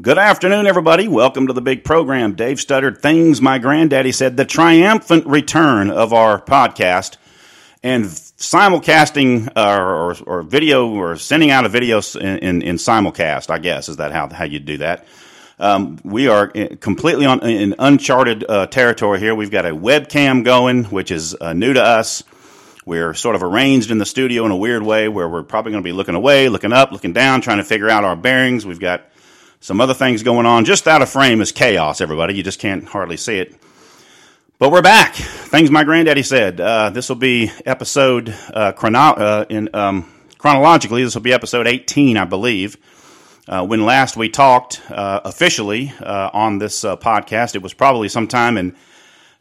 Good afternoon, everybody. Welcome to the big program. Dave Stoddard things my granddaddy said, the triumphant return of our podcast and simulcasting uh, or, or, video or sending out a video in, in, in, simulcast, I guess. Is that how, how you do that? Um, we are completely on, in uncharted uh, territory here. We've got a webcam going, which is uh, new to us. We're sort of arranged in the studio in a weird way where we're probably going to be looking away, looking up, looking down, trying to figure out our bearings. We've got some other things going on. Just out of frame is chaos, everybody. You just can't hardly see it. But we're back. Things my granddaddy said. Uh, this will be episode uh, chrono- uh, in um, chronologically. This will be episode 18, I believe. Uh, when last we talked uh, officially uh, on this podcast, it was probably sometime in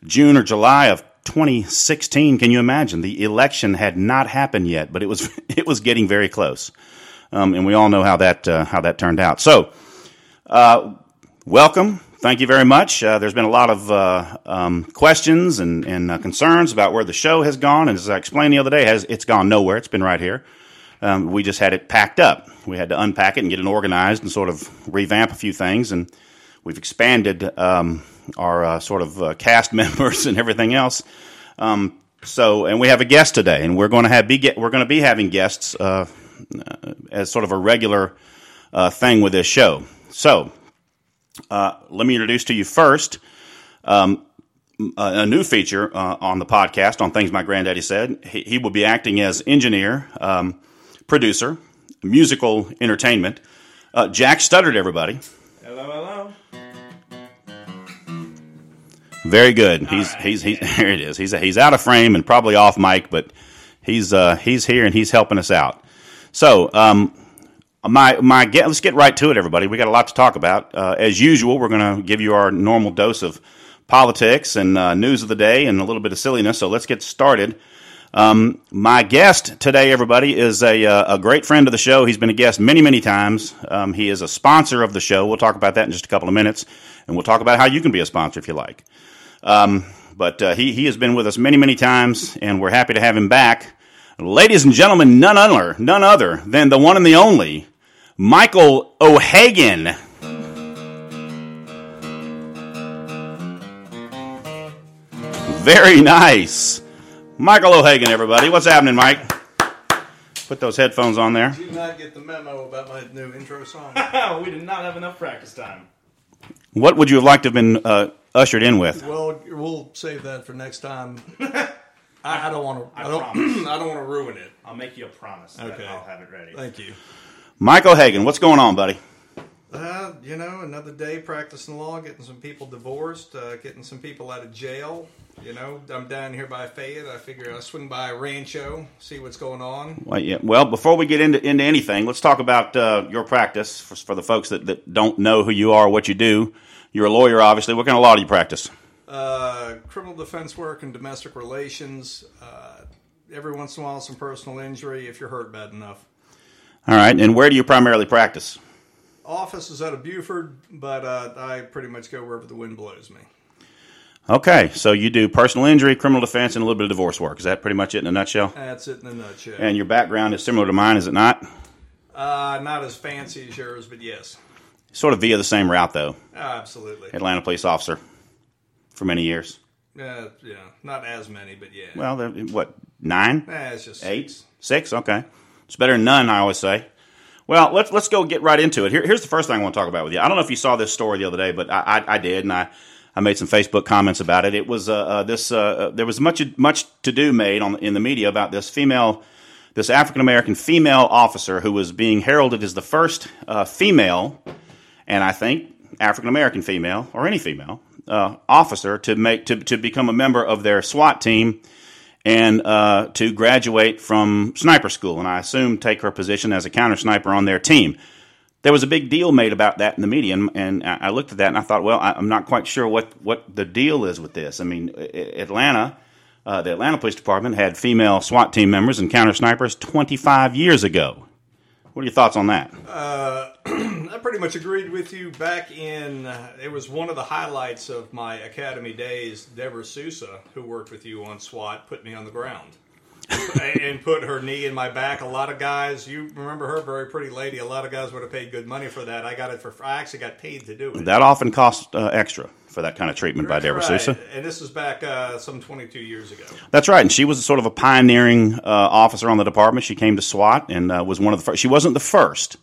June or July of 2016. Can you imagine? The election had not happened yet, but it was it was getting very close, um, and we all know how that how that turned out. So. Uh, welcome. Thank you very much. Uh, there's been a lot of uh, um, questions and, and uh, concerns about where the show has gone. And as I explained the other day, has, it's gone nowhere. It's been right here. Um, we just had it packed up. We had to unpack it and get it organized and sort of revamp a few things. And we've expanded um, our uh, sort of uh, cast members and everything else. Um, so, and we have a guest today, and we're going to have be we're going to be having guests as sort of a regular thing with this show. So, uh, let me introduce to you first um, a new feature uh, on the podcast on Things My Granddaddy Said. He, he will be acting as engineer, um, producer, musical entertainment. Uh, Jack Stoddard, everybody. Hello, hello. Very good. He's, right. he's he's here. It is. He's he's out of frame and probably off mic, but he's uh, he's here and he's helping us out. So um, my my let's get right to it, everybody. We got a lot to talk about. Uh, as usual, we're going to give you our normal dose of politics and uh, news of the day and a little bit of silliness. So let's get started. Um, my guest today, everybody, is a, uh, a great friend of the show. He's been a guest many, many times. Um, he is a sponsor of the show. We'll talk about that in just a couple of minutes, and we'll talk about how you can be a sponsor if you like. Um, but uh, he he has been with us many, many times, and we're happy to have him back. Ladies and gentlemen, none other, none other than the one and the only Michael O'Hagan. Very nice. Michael O'Hagan, everybody. What's happening, Mike? Put those headphones on there. Did you not get the memo about my new intro song? we did not have enough practice time. What would you have liked to have been uh, ushered in with? Well, we'll save that for next time. I, I, don't want to. I, I don't. I don't want to ruin it. I'll make you a promise. Okay. I'll have it ready. Thank you. Michael Hagan, what's going on, buddy? Uh, you know, another day practicing law, getting some people divorced, uh, getting some people out of jail. You know, I'm down here by Fayette. I figure I'll swing by Rancho, see what's going on. Well, yeah. Well, before we get into into anything, let's talk about uh, your practice for, for, the folks that, that don't know who you are, what you do. You're a lawyer, obviously. What kind of law do you practice? Uh, criminal defense work and domestic relations. Uh, every once in a while, some personal injury if you're hurt bad enough. All right. And where do you primarily practice? Office is out of Buford, but uh, I pretty much go wherever the wind blows me. Okay, so you do personal injury, criminal defense, and a little bit of divorce work. Is that pretty much it in a nutshell? That's it in a nutshell. And your background is similar to mine, is it not? Uh, not as fancy as yours, but yes. Sort of via the same route, though. Absolutely. Atlanta police officer for many years. Uh, yeah, not as many, but yeah. Well, what nine? Eh, it's just eight, six. six. Okay. It's better than none, I always say. Well, let's let's go get right into it. Here, here's the first thing I want to talk about with you. I don't know if you saw this story the other day, but I, I, I did, and I, I made some Facebook comments about it. It was uh, uh, this uh, uh there was much much to do made on in the media about this female, this African American female officer who was being heralded as the first uh, female, and I think African American female or any female uh, officer to make to to become a member of their SWAT team and uh, to graduate from sniper school, and I assume take her position as a counter sniper on their team. There was a big deal made about that in the media, and, and I looked at that and I thought, well, I'm not quite sure what, what the deal is with this. I mean, Atlanta, uh, the Atlanta Police Department had female SWAT team members and counter snipers 25 years ago. What are your thoughts on that? Uh, I pretty much agreed with you back in. Uh, it was one of the highlights of my academy days. Deborah Sousa, who worked with you on SWAT, put me on the ground. and put her knee in my back. A lot of guys, you remember her, very pretty lady. A lot of guys would have paid good money for that. I got it for. I actually got paid to do it. That often costs uh, extra for that kind of treatment by Deborah right. Sousa. And this was back uh, some 22 years ago. That's right, and she was sort of a pioneering uh, officer on the department. She came to SWAT and uh, was one of the first. She wasn't the first.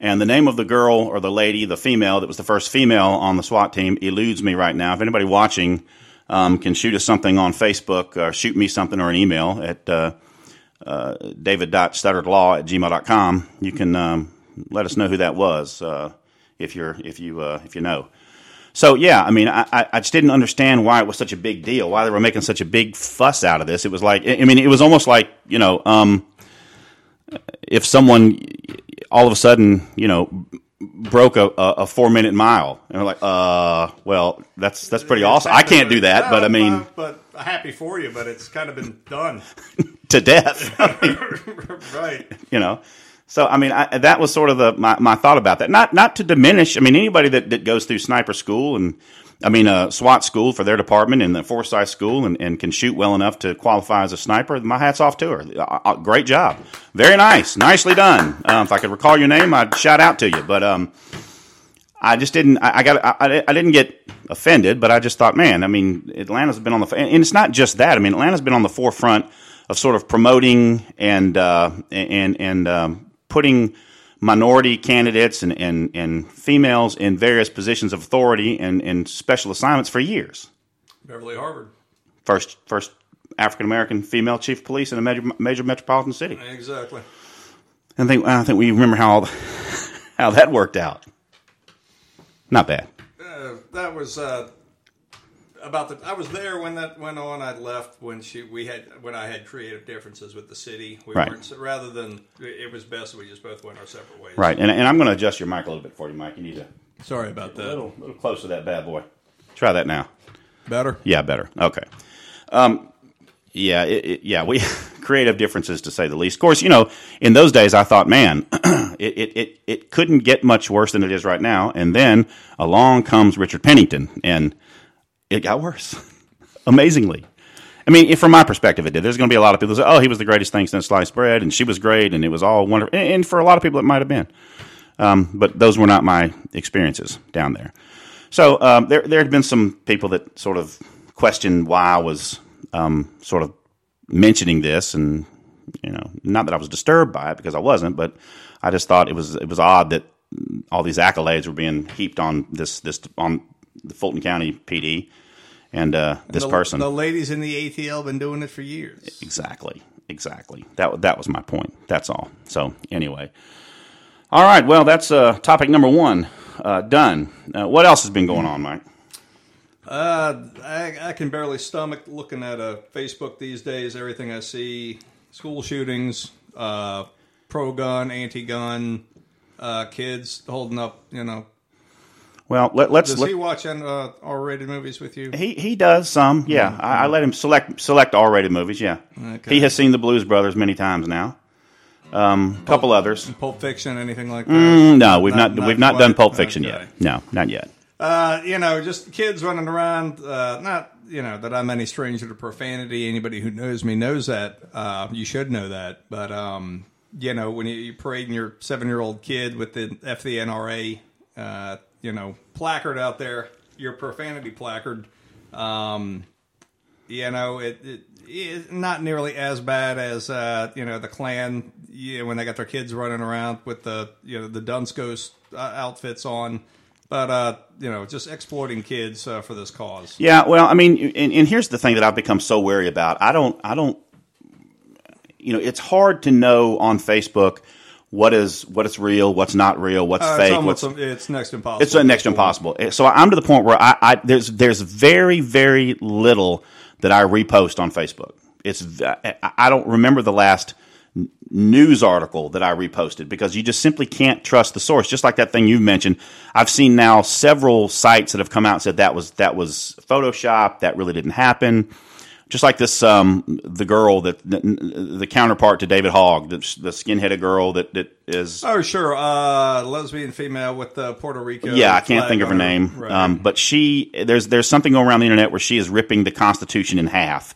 And the name of the girl or the lady, the female that was the first female on the SWAT team, eludes me right now. If anybody watching um, can shoot us something on Facebook, or shoot me something or an email at uh, uh, david.stoddardlaw at gmail.com, you can um, let us know who that was uh, if you're if you uh, if you know. So yeah, I mean, I, I just didn't understand why it was such a big deal, why they were making such a big fuss out of this. It was like, I mean, it was almost like you know, um, if someone all of a sudden, you know, broke a, a, four minute mile, and we're like, uh, well, that's that's pretty awesome. I can't do that, but I mean, but happy for you, but it's kind of been done to death, right? You know. So I mean, I, that was sort of the my, my thought about that. Not not to diminish. I mean, anybody that, that goes through sniper school and I mean, a SWAT school for their department and the Forsyth school and, and can shoot well enough to qualify as a sniper. My hat's off to her. Uh, uh, great job. Very nice. Nicely done. Um, if I could recall your name, I'd shout out to you. But um, I just didn't. I, I got. I, I, didn't get offended, but I just thought, man. I mean, Atlanta's been on the and it's not just that. I mean, Atlanta's been on the forefront of sort of promoting and uh, and and um, putting minority candidates and, and, and females in various positions of authority and, and special assignments for years. Beverly Harvard. First, first African American female chief of police in a major, major metropolitan city. Exactly. I think I think we remember how how that worked out. Not bad. Uh, that was uh, about the. I was there when that went on. I left when she we had when I had creative differences with the city. We right. weren't rather than it was best we just both went our separate ways. Right, and, and I'm going to adjust your mic a little bit for you, Mike. You need to. Sorry about that. A little, little close to that bad boy. Try that now. Better. Yeah, better. Okay. Um, yeah, it, it, yeah, we creative differences to say the least. Of course, you know, in those days, I thought, man, it, it, it, it couldn't get much worse than it is right now. And then along comes Richard Pennington, and it got worse, amazingly. I mean, from my perspective, it did. There's going to be a lot of people that say, "Oh, he was the greatest thing since sliced bread," and she was great, and it was all wonderful. And for a lot of people, it might have been, um, but those were not my experiences down there. So um, there, there had been some people that sort of questioned why I was um, sort of mentioning this, and you know, not that I was disturbed by it because I wasn't, but I just thought it was it was odd that all these accolades were being heaped on this this on the Fulton County PD and uh, this the, person. The ladies in the ATL have been doing it for years. Exactly, exactly. That that was my point. That's all. So anyway, all right. Well, that's uh, topic number one uh, done. Uh, what else has been going on, Mike? Uh, I, I can barely stomach looking at a Facebook these days. Everything I see: school shootings, uh, pro gun, anti gun, uh, kids holding up, you know, well, let, us Does let, he watch uh, R-rated movies with you? He he does some. Yeah, mm-hmm. I, I, let him select select R-rated movies. Yeah, okay. he has seen the Blues Brothers many times now. Um, a couple others. Pulp Fiction, anything like that? Mm, no, we've not, not we've not done Pulp Fiction okay. yet. No, not yet. Uh, you know, just kids running around. Uh, not you know that I'm any stranger to profanity. Anybody who knows me knows that. Uh, you should know that. But um, you know, when you, you parading your seven year old kid with the FDNRA uh, you know placard out there, your profanity placard. Um, you know, it, it is not nearly as bad as uh, you know the Klan you know, when they got their kids running around with the you know the Dunskos uh, outfits on. But uh, you know, just exploiting kids uh, for this cause. Yeah, well, I mean, and, and here's the thing that I've become so wary about. I don't, I don't, you know, it's hard to know on Facebook what is what is real, what's not real, what's uh, fake. It's, what's, it's next impossible. It's next to impossible. So I'm to the point where I, I, there's there's very very little that I repost on Facebook. It's I don't remember the last news article that I reposted because you just simply can't trust the source. Just like that thing you mentioned, I've seen now several sites that have come out and said that was that was Photoshop, that really didn't happen just like this, um, the girl that the, the, counterpart to David Hogg, the, the skin-headed girl that, that is. Oh, sure, uh, lesbian female with the Puerto Rico. Yeah, I can't think of her name, right. um, but she there's there's something going around the internet where she is ripping the Constitution in half.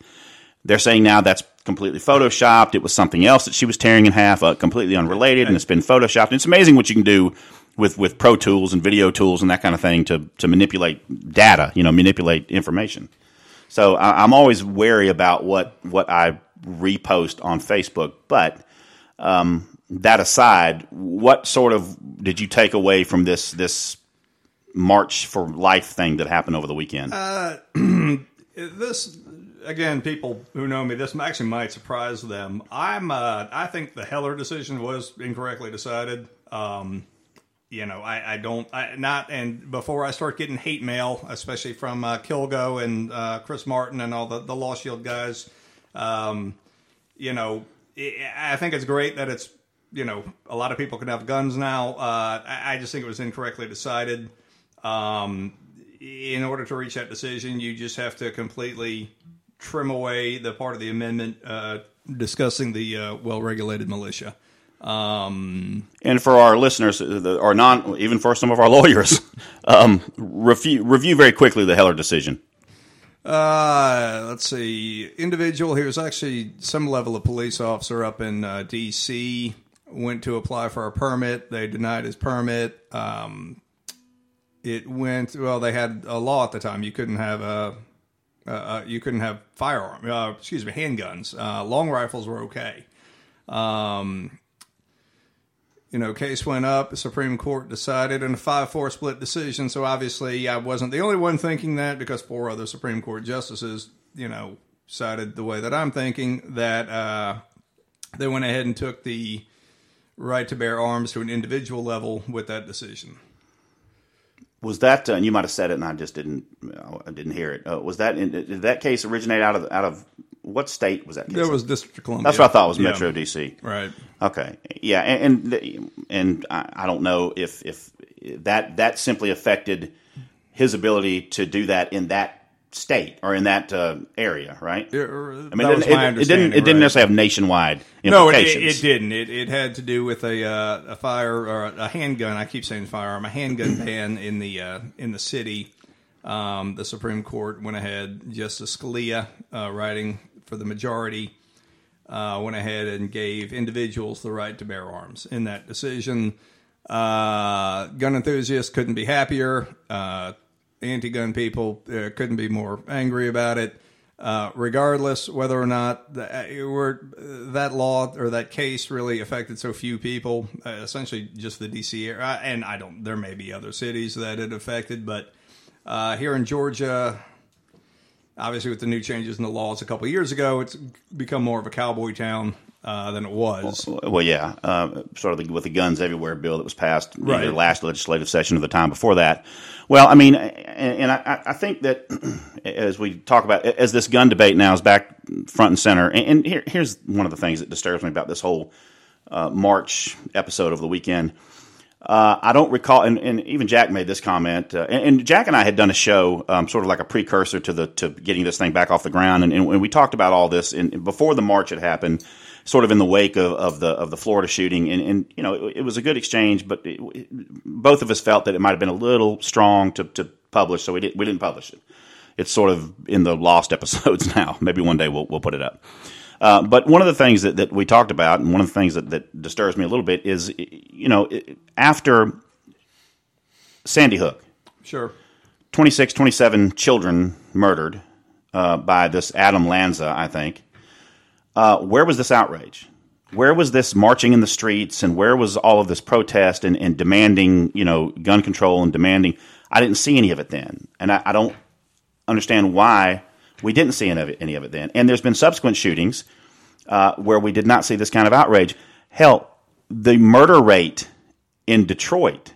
They're saying now that's completely photoshopped. It was something else that she was tearing in half, uh, completely unrelated, and it's been photoshopped. And it's amazing what you can do with with pro tools and video tools and that kind of thing to to manipulate data. You know, manipulate information. So I, am always wary about what what I repost on Facebook. But um, that aside, what sort of did you take away from this this March for Life thing that happened over the weekend? Uh, this again, people who know me, this actually might surprise them. I'm uh, I think the Heller decision was incorrectly decided. Um, you know, I, I don't, I, not, and before I start getting hate mail, especially from uh, Kilgo and uh, Chris Martin and all the, the Law Shield guys, um, you know, I think it's great that it's, you know, a lot of people can have guns now. Uh, I, I, just think it was incorrectly decided. Um, in order to reach that decision, you just have to completely trim away the part of the amendment uh, discussing the uh, well regulated militia. Um, and for our listeners, or non, even for some of our lawyers, um, review, review very quickly the Heller decision. Uh, let's see. Individual, he was actually some level of police officer up in uh, D.C. Went to apply for a permit. They denied his permit. Um, it went well. They had a law at the time. You couldn't have a, uh, you couldn't have firearm. Uh, excuse me, handguns. Uh, long rifles were okay. Um, you know, case went up. The Supreme Court decided in a 5 4 split decision. So obviously, I wasn't the only one thinking that because four other Supreme Court justices, you know, sided the way that I'm thinking that uh, they went ahead and took the right to bear arms to an individual level with that decision. Was that, uh, and you might have said it, and I just didn't, I didn't hear it. Uh, was that, in, did that case originate out of out of what state was that? Case? That was District of Columbia. That's what I thought was Metro yeah. DC. Right. Okay. Yeah, and and, and I, don't know if if that that simply affected his ability to do that in that state or in that uh, area, right? I mean, it, it, it, didn't. It didn't necessarily have nationwide implications. No, it, it didn't. It, it had to do with a uh, a fire or a handgun. I keep saying firearm. A handgun ban in the uh, in the city. Um, the Supreme Court went ahead. Justice Scalia, uh, writing for the majority, uh, went ahead and gave individuals the right to bear arms. In that decision, uh, gun enthusiasts couldn't be happier. Uh, anti-gun people uh, couldn't be more angry about it. Uh, regardless whether or not the, uh, that law or that case really affected so few people, essentially just the D.C. area, and I don't. There may be other cities that it affected, but here in Georgia, obviously with the new changes in the laws a couple years ago, it's become more of a cowboy town uh, than it was. Well, well yeah, uh, sort of the, with the guns everywhere bill that was passed right. the last legislative session of the time before that. Well, I mean, and, and I, I, think that as we talk about as this gun debate now is back front and center, and, and here, here's one of the things that disturbs me about this whole uh, March episode of the weekend uh, I don't recall, and, and, even Jack made this comment. Uh, and, and, Jack and I had done a show, um, sort of like a precursor to the to getting this thing back off the ground, and, and we talked about all this in, before the march had happened, sort of in the wake of, of the of the Florida shooting, and, you know it, it, was a good exchange, but it, both of us felt that it might have been a little strong to, to publish, so we didn't we didn't publish it. It's sort of in the lost episodes now. Maybe one day we'll we'll put it up. Uh, but one of the things that, that we talked about, and one of the things that, that disturbs me a little bit, is you know after Sandy Hook, sure, 26, 27 children murdered uh, by this Adam Lanza, I think. Uh, where was this outrage? Where was this marching in the streets, and where was all of this protest and, and demanding, you know, gun control and demanding? I didn't see any of it then, and I, I don't understand why we didn't see any of it, any of it then. And there's been subsequent shootings uh, where we did not see this kind of outrage. Hell, the murder rate in Detroit,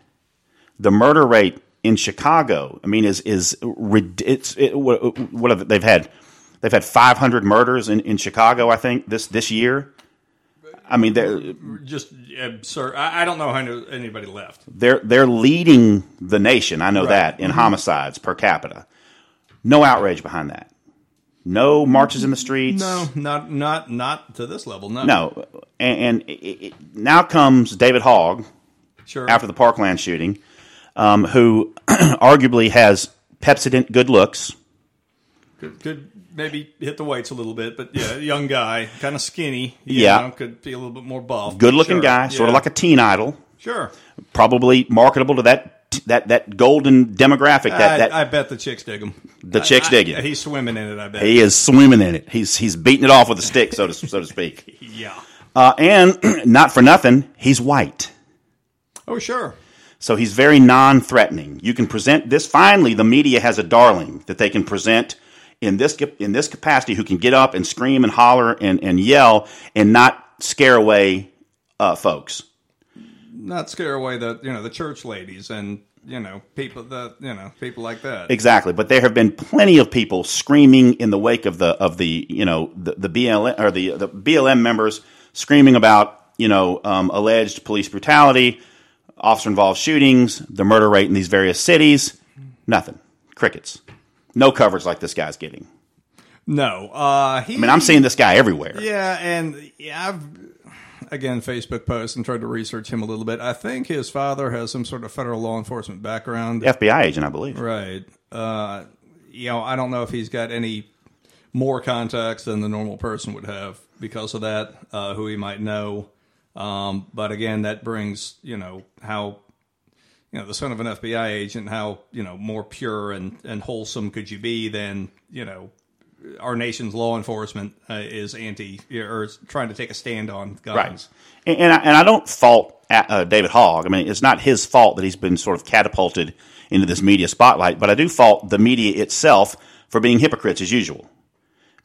the murder rate in Chicago, I mean, is is it's it, what, have they've had? They've had 500 murders in, in Chicago, I think this this year. I mean, they're just absurd. I, I don't know how anybody left. They're they're leading the nation. I know right. that in mm-hmm. homicides per capita. No outrage behind that. No marches in the streets. No, not not not to this level. No, no. And, and it, it, now comes David Hogg, sure. after the Parkland shooting, um, who arguably has Pepsodent good looks. Could, could maybe hit the weights a little bit, but yeah, young guy, kind of skinny. Yeah. know, could be a little bit more buff. Good looking Sure, guy, sort of like a teen idol, Sure. probably marketable to that that that golden demographic. That I, that I bet the chicks dig him. The chicks I- dig I- him. He's swimming in it. I bet. he is swimming in it. He's he's beating it off with a stick, so to so to speak. yeah. Uh, and not for nothing, he's white. Oh sure. So he's very non-threatening. You can present this. Finally, the media has a darling that they can present in this in this capacity, who can get up and scream and holler and, and yell and not scare away uh, folks. Not scare away the you know the church ladies and you know people that you know people like that. Exactly, but there have been plenty of people screaming in the wake of the of the you know the, the BLM or the the BLM members screaming about you know um, alleged police brutality, officer involved shootings, the murder rate in these various cities. Nothing, crickets, no coverage like this guy's getting. No, uh, he. I mean, I'm seeing this guy everywhere. Yeah, and yeah, I've again Facebook post and tried to research him a little bit. I think his father has some sort of federal law enforcement background. FBI agent, I believe. Right. Uh, you know, I don't know if he's got any more contacts than the normal person would have because of that, uh, who he might know. Um, but again, that brings, you know, how, you know, the son of an FBI agent, how, you know, more pure and, and wholesome could you be than, you know, our nation's law enforcement uh, is anti or is trying to take a stand on guns. Right. And, and, I, and I don't fault uh, David Hogg. I mean, it's not his fault that he's been sort of catapulted into this media spotlight, but I do fault the media itself for being hypocrites as usual.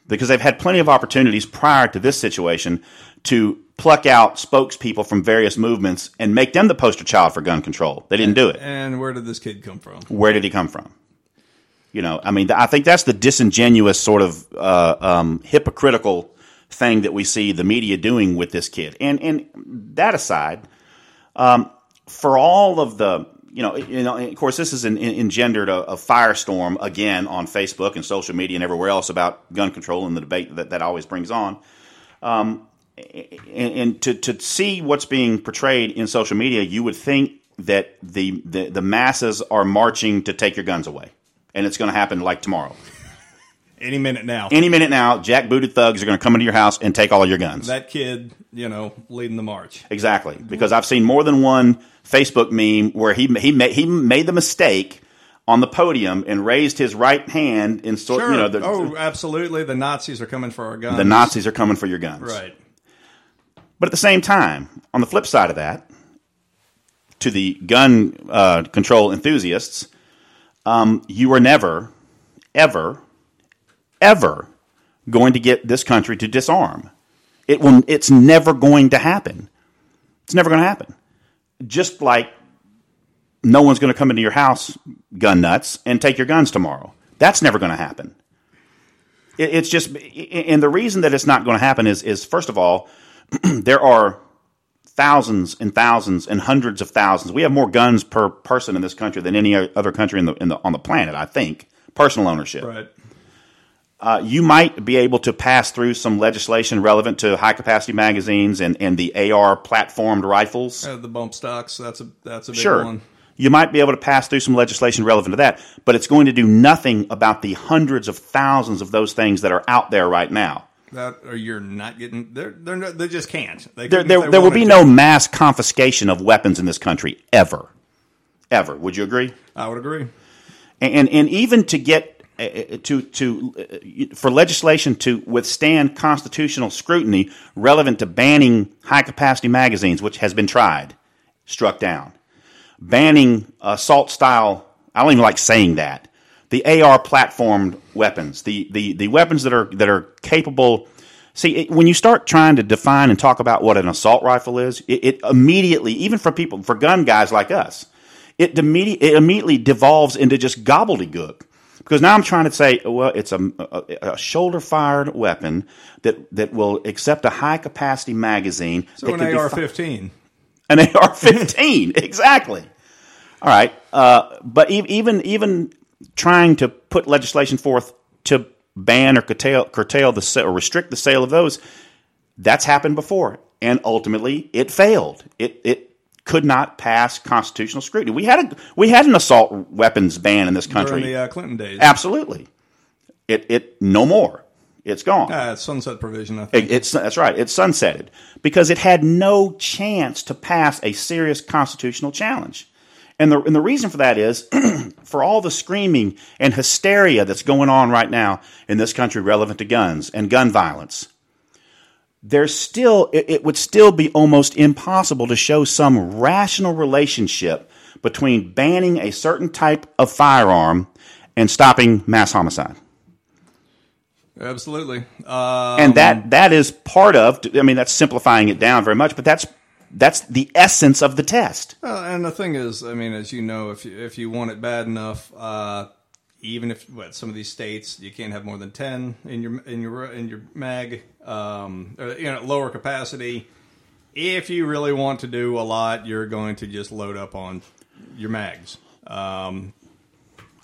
Because they've had plenty of opportunities prior to this situation to pluck out spokespeople from various movements and make them the poster child for gun control. They didn't do it. And where did this kid come from? Where did he come from? You know, I mean, I think that's the disingenuous sort of uh, um, hypocritical thing that we see the media doing with this kid. And and that aside, um, for all of the you know, you know, of course, this has en- en- engendered a, a firestorm again on Facebook and social media and everywhere else about gun control and the debate that that always brings on. Um, and, and to to see what's being portrayed in social media, you would think that the the, the masses are marching to take your guns away, and it's going to happen like tomorrow. Any minute now. Any minute now, jackbooted thugs are going to come into your house and take all of your guns. that kid, you know, leading the march. Exactly, because I've seen more than one Facebook meme where he he made he made the mistake on the podium and raised his right hand in sort Sure. you know the, oh, absolutely. The Nazis are coming for our guns. the Nazis are coming for your guns. Right. But at the same time, on the flip side of that, to the gun uh, control enthusiasts, um, you are never, ever, ever going to get this country to disarm. It will. It's never going to happen. It's never going to happen. Just like no one's going to come into your house, gun nuts, and take your guns tomorrow. That's never going to happen. It, it's just, and the reason that it's not going to happen is, is first of all, there are thousands and thousands and hundreds of thousands. We have more guns per person in this country than any other country in the, in the on the planet. I think personal ownership. Right. Uh, you might be able to pass through some legislation relevant to high capacity magazines and, and the AR platformed rifles. Uh, the bump stocks. That's a that's a big Sure. one. You might be able to pass through some legislation relevant to that, but it's going to do nothing about the hundreds of thousands of those things that are out there right now. That or you're not getting. They're they're not, they just can't. They There, there, there will be to. no mass confiscation of weapons in this country ever, ever. Would you agree? I would agree. And and even to get uh, to to uh, for legislation to withstand constitutional scrutiny relevant to banning high capacity magazines, which has been tried, struck down, banning assault style. I don't even like saying that. The AR platformed weapons, the, the, the weapons that are that are capable. See, it, when you start trying to define and talk about what an assault rifle is, it, it immediately, even for people, for gun guys like us, it, it immediately devolves into just gobbledygook. Because now I'm trying to say, well, it's a, a, a shoulder fired weapon that, that will accept a high capacity magazine. So that an fi- AR-15. an AR-15, exactly. All right, uh, but e- even even trying to put legislation forth to ban or curtail, curtail the or restrict the sale of those, that's happened before, and ultimately it failed. It it could not pass constitutional scrutiny. We had a we had an assault weapons ban in this country. during the uh, Clinton days. Absolutely. It it no more. It's gone. Uh, sunset provision. I think. It, it's that's right. It's sunsetted because it had no chance to pass a serious constitutional challenge. And the and the reason for that is for all the screaming and hysteria that's going on right now in this country relevant to guns and gun violence. There's still it, it would still be almost impossible to show some rational relationship between banning a certain type of firearm and stopping mass homicide. Absolutely. Um, and that that is part of. I mean, that's simplifying it down very much, but that's that's the essence of the test. And the thing is, I mean, as you know, if you, if you want it bad enough, uh, even if what some of these states you can't have more than ten in your in your in your mag, um, or, you know, lower capacity. If you really want to do a lot, you're going to just load up on your mags. Um,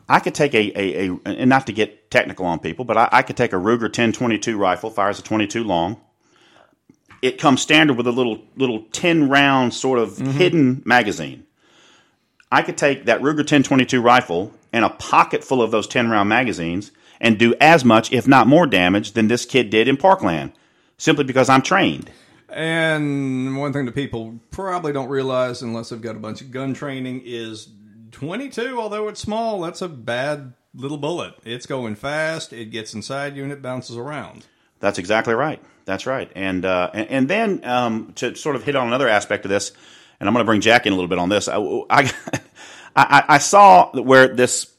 I could take a, a, a, and not to get technical on people, but I, I could take a Ruger 1022 rifle, fires a 22 long. It comes standard with a little little 10 round sort of mm-hmm. hidden magazine. I could take that Ruger 1022 rifle and a pocket full of those 10 round magazines and do as much, if not more damage than this kid did in Parkland, simply because I'm trained. And one thing that people probably don't realize, unless they've got a bunch of gun training, is 22, although it's small, that's a bad little bullet. It's going fast. It gets inside you and it bounces around. That's exactly right. That's right. And uh, and, and, then um, to sort of hit on another aspect of this, and I'm going to bring Jack in a little bit on this. I, I, I, saw where this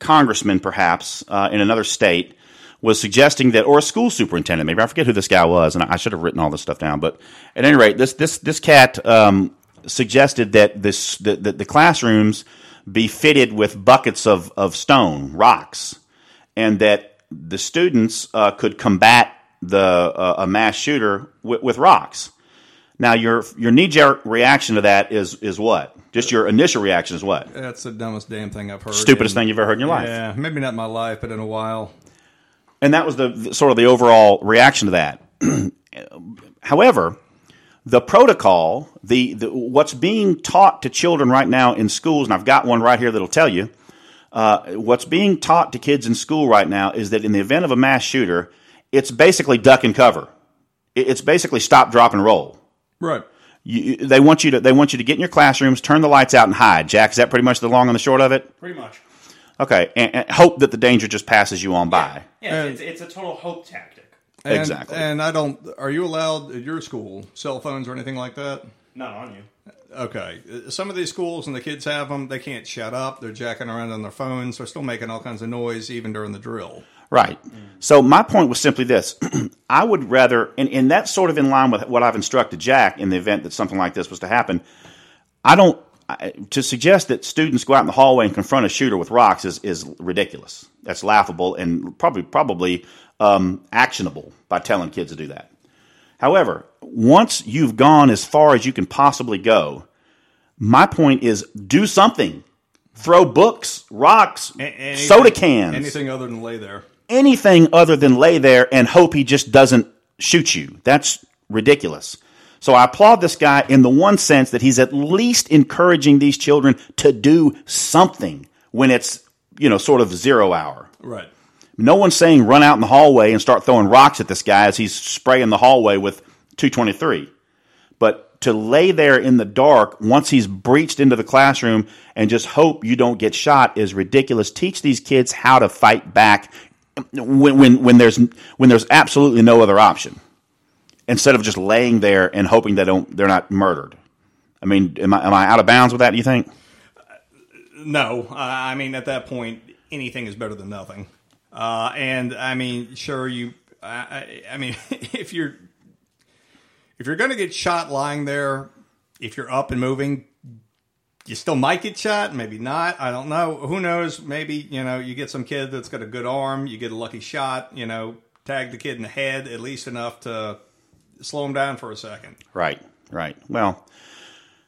congressman, perhaps uh, in another state, was suggesting that, or a school superintendent, maybe I forget who this guy was, and I should have written all this stuff down. But at any rate, this this this cat um, suggested that this that, the classrooms be fitted with buckets of, of stone, rocks, and that the students uh, could combat the uh, a mass shooter with, with rocks. Now, your your knee jerk reaction to that is is what? Just your initial reaction is what? That's the dumbest damn thing I've heard. Stupidest thing you've ever heard in your life. Yeah, maybe not in my life, but in a while. And that was the sort of the overall reaction to that. However, the protocol, the, the, what's being taught to children right now in schools, and I've got one right here that'll tell you. Uh, what's being taught to kids in school right now is that in the event of a mass shooter, it's basically duck and cover. It's basically stop, drop, and roll. Right. You, they want you to they want you to get in your classrooms, turn the lights out, and hide. Jack, is that pretty much the long and the short of it? Pretty much. Okay, and, and hope that the danger just passes you on by. Yeah, yeah it's, it's, a total hope tactic. And, exactly. And I don't. Are you allowed at your school cell phones or anything like that? Not on you. Okay. Some of these schools and the kids have them. They can't shut up. They're jacking around on their phones. They're still making all kinds of noise even during the drill. Right. Mm. So my point was simply this: I would rather, and, and that's sort of in line with what I've instructed Jack in the event that something like this was to happen. I don't to suggest that students go out in the hallway and confront a shooter with rocks is, is ridiculous. That's laughable and probably probably um, actionable by telling kids to do that. However, once you've gone as far as you can possibly go, my point is do something. Throw books, rocks, anything, soda cans. Anything other than lay there. Anything other than lay there and hope he just doesn't shoot you. That's ridiculous. So I applaud this guy in the one sense that he's at least encouraging these children to do something when it's, you know, sort of zero hour. Right. No one's saying run out in the hallway and start throwing rocks at this guy as he's spraying the hallway with 223. But to lay there in the dark once he's breached into the classroom and just hope you don't get shot is ridiculous. Teach these kids how to fight back when, when, when there's when there's absolutely no other option. Instead of just laying there and hoping they don't they're not murdered. I mean, am I, am I out of bounds with that? Do you think? Uh, no, I mean at that point anything is better than nothing. Uh, and I mean, sure, you. I, I mean, if you're if you're going to get shot lying there, if you're up and moving, you still might get shot. Maybe not. I don't know. Who knows? Maybe you know you get some kid that's got a good arm. You get a lucky shot. You know, tag the kid in the head at least enough to slow him down for a second. Right. Right. Well.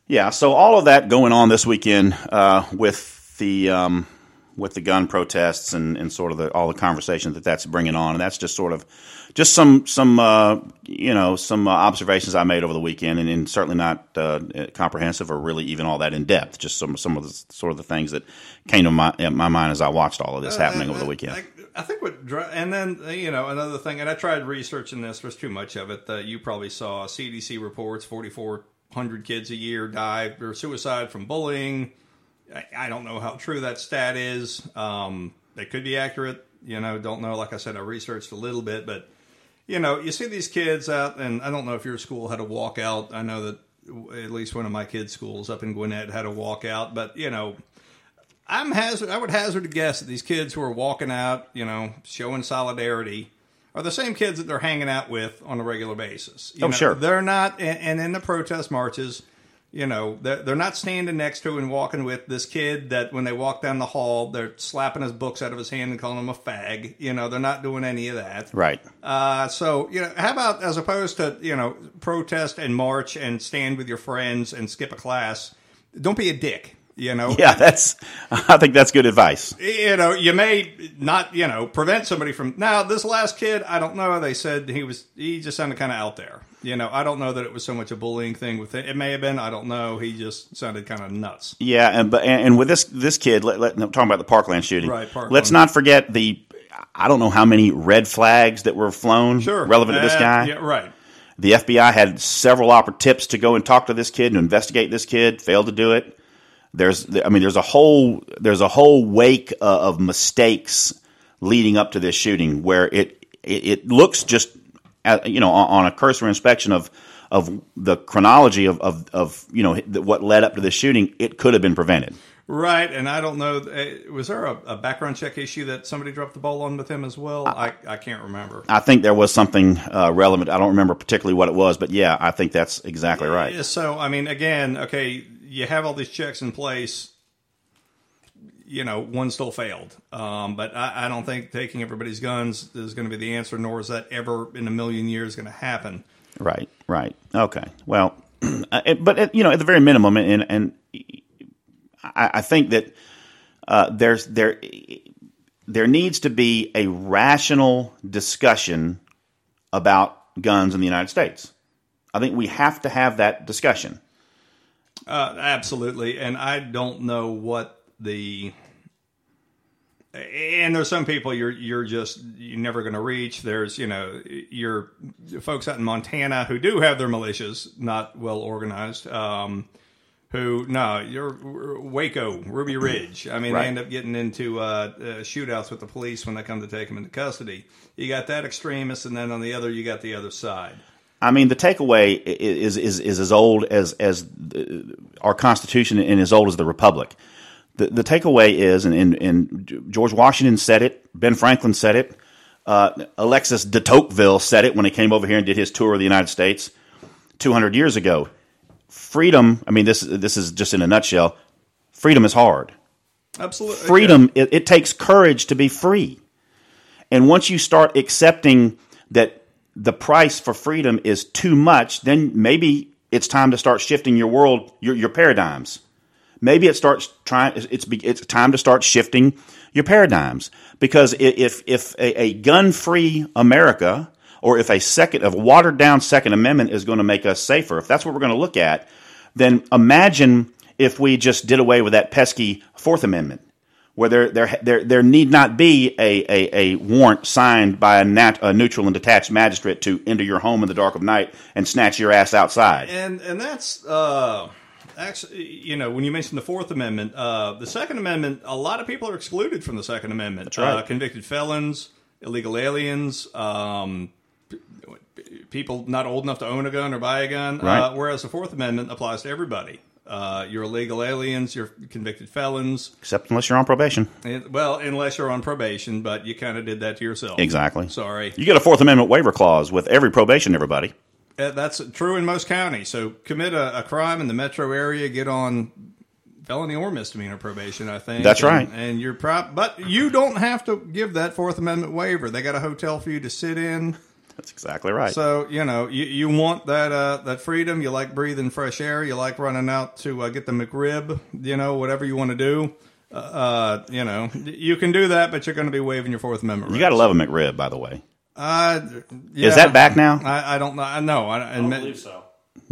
Yeah, so all of that going on this weekend uh, with the um, with the gun protests and, and sort of the, all the conversation that that's bringing on. And that's just sort of just some some uh, you know some uh, observations I made over the weekend, and, and certainly not uh, comprehensive or really even all that in depth. Just some some of the sort of the things that came to my my mind as I watched all of this happening over the weekend. I, I think what, and then uh, you know another thing, and I tried researching this. There's too much of it. Uh, you probably saw CDC reports: 4,400 kids a year die or suicide from bullying. I, don't know how true that stat is. Um, it could be accurate. You know, don't know. Like I said, I researched a little bit, but you know, you see these kids out, and I don't know if your school had a walkout. I know that at least one of my kids' schools up in Gwinnett had a walkout, but you know, I'm hazard. I would hazard a guess that these kids who are walking out, you know, showing solidarity, are the same kids that they're hanging out with on a regular basis. You Oh, know, sure. They're not, and, and in the protest marches, you know, they're, they're not standing next to and walking with this kid that when they walk down the hall, they're slapping his books out of his hand and calling him a fag. You know, they're not doing any of that. Right. Uh, so, you know, how about as opposed to, you know, protest and march and stand with your friends and skip a class, don't be a dick, you know? Yeah, that's. I think that's good advice. You know, you may not, you know, prevent somebody from. Now, this last kid, I don't know. They said he was, he just sounded kind of out there. You know, I don't know that it was so much a bullying thing with it. It may have been, I don't know. He just sounded kind of nuts. Yeah, and but and, and with this this kid, let, let, I'm talking about the Parkland shooting. Right, Parkland. Let's not forget the. I don't know how many red flags that were flown Sure. relevant to this Uh, guy. Yeah, right. The FBI had several oppor- tips to go and talk to this kid and investigate this kid. Failed to do it. There's, I mean, there's a whole there's a whole wake uh, of mistakes leading up to this shooting where it it, it looks just, uh, you know, on, a cursory inspection of of the chronology of of, of you know what led up to this shooting, it could have been prevented. Right, and I don't know. uh, Was there a, a background check issue that somebody dropped the ball on with him as well? I, I can't remember. I think there was something uh, relevant. I don't remember particularly what it was, but yeah, I think that's exactly right. So, I mean, again, okay, you have all these checks in place. You know, one still failed. Um, but I, I don't think taking everybody's guns is going to be the answer, nor is that ever in a million years going to happen. Right, right. Okay. Well, uh, but at, you know, at the very minimum, and and I, I think that uh, there's there there needs to be a rational discussion about guns in the United States. I think we have to have that discussion. Uh, absolutely, and I don't know what the. And there's some people you're you're just you're never going to reach. There's you know your folks out in Montana who do have their militias not well organized. Um, who no, you're Waco, Ruby Ridge. I mean, Right. they end up getting into uh, uh, shootouts with the police when they come to take them into custody. You got that extremist, and then on the other, you got the other side. I mean, the takeaway is is is as old as as the, our Constitution and as old as the Republic. The the takeaway is, and, and, and George Washington said it, Ben Franklin said it, uh, Alexis de Tocqueville said it when he came over here and did his tour of the United States two hundred years ago. Freedom. I mean, this this is just in a nutshell. Freedom is hard Absolutely, freedom it, it takes courage to be free and once you start accepting that the price for freedom is too much then maybe it's time to start shifting your world your, your paradigms. Maybe it starts trying it's it's time to start shifting your paradigms. Because if if a, a gun free america or if a second of watered down second amendment is going to make us safer if that's what we're going to look at then imagine if we just did away with that pesky fourth amendment where there there there, there need not be a, a, a warrant signed by a, nat, a neutral and detached magistrate to enter your home in the dark of night and snatch your ass outside and and that's uh, actually you know when you mentioned the Fourth Amendment, uh, the Second Amendment, a lot of people are excluded from the Second Amendment. Right. Uh, convicted felons, illegal aliens. Um, p- People not old enough to own a gun or buy a gun, Right. uh, whereas the Fourth Amendment applies to everybody. Uh, you're illegal aliens, you're convicted felons. except unless you're on probation And, well, unless you're on probation, but you kind of did that to yourself. exactly Sorry. you get a fourth amendment waiver clause with every probation everybody Uh, That's true in most counties. So commit a, a crime in the metro area, get on felony or misdemeanor probation. I think That's And- right. And you're prop, but you don't have to give that Fourth Amendment waiver. They got a hotel for you to sit in. that's exactly right So you know you, you want that uh, that freedom. You like breathing fresh air. You like running out to uh, get the McRib. You know whatever you want to do. Uh, uh, you know you can do that, but you're going to be waiving your Fourth Amendment. you got to love a mcrib by the way Uh, is that back now I, I don't know. I know. I, I and don't believe so.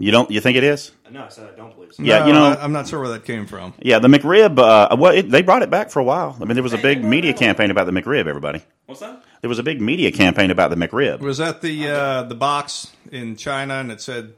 You don't? You think it is? No, I said I don't believe so. Yeah, No, you know- I, am not sure where that came from. Yeah, the McRib. Uh, well, it, they brought it back for a while. I mean, there was a big media campaign about the McRib. Everybody, What's that? there was a big media campaign about the McRib. Was that the uh, the box in China and it said,